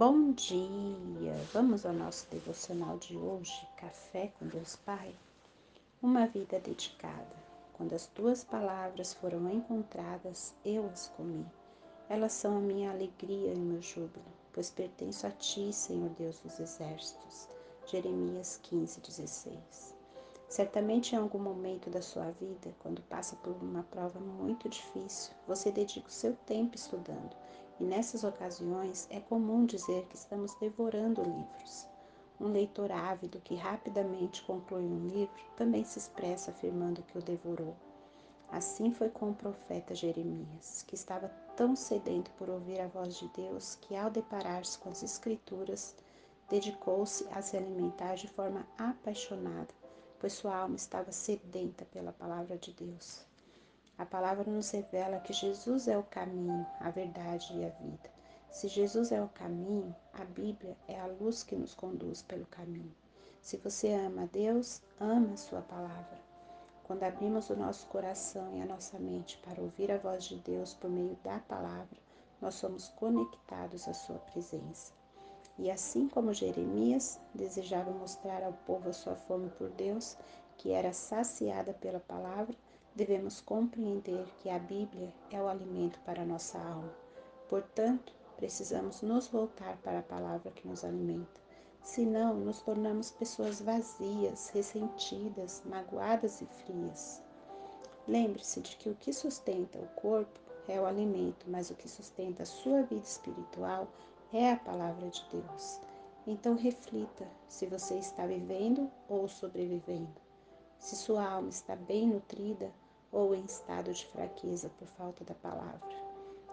Bom dia! Vamos ao nosso devocional de hoje, Café com Deus Pai? Uma vida dedicada. Quando as tuas palavras foram encontradas, eu as comi. Elas são a minha alegria e meu júbilo, pois pertenço a ti, Senhor Deus dos exércitos. Jeremias 15, 16. Certamente em algum momento da sua vida, quando passa por uma prova muito difícil, você dedica o seu tempo estudando e nessas ocasiões é comum dizer que estamos devorando livros. Um leitor ávido que rapidamente conclui um livro também se expressa afirmando que o devorou. Assim foi com o profeta Jeremias, que estava tão sedento por ouvir a voz de Deus que, ao deparar-se com as Escrituras, dedicou-se a se alimentar de forma apaixonada, pois sua alma estava sedenta pela palavra de Deus. A palavra nos revela que Jesus é o caminho, a verdade e a vida. Se Jesus é o caminho, a Bíblia é a luz que nos conduz pelo caminho. Se você ama Deus, ama a sua palavra. Quando abrimos o nosso coração e a nossa mente para ouvir a voz de Deus por meio da palavra, nós somos conectados à sua presença. E assim como Jeremias desejava mostrar ao povo a sua fome por Deus, que era saciada pela palavra, devemos compreender que a Bíblia é o alimento para a nossa alma. Portanto, precisamos nos voltar para a palavra que nos alimenta. Senão, nos tornamos pessoas vazias, ressentidas, magoadas e frias. Lembre-se de que o que sustenta o corpo é o alimento, mas o que sustenta a sua vida espiritual é a palavra de Deus. Então reflita se você está vivendo ou sobrevivendo. Se sua alma está bem nutrida ou em estado de fraqueza por falta da palavra.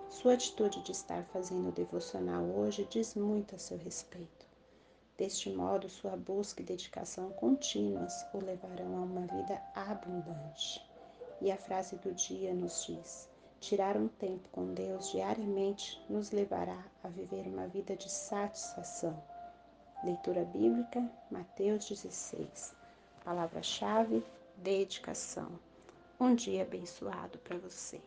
Sua atitude de estar fazendo o devocional hoje diz muito a seu respeito. Deste modo, sua busca e dedicação contínuas o levarão a uma vida abundante. E a frase do dia nos diz: tirar um tempo com Deus diariamente nos levará a viver uma vida de satisfação. Leitura bíblica, Mateus 16. Palavra-chave: dedicação. Um dia abençoado para você.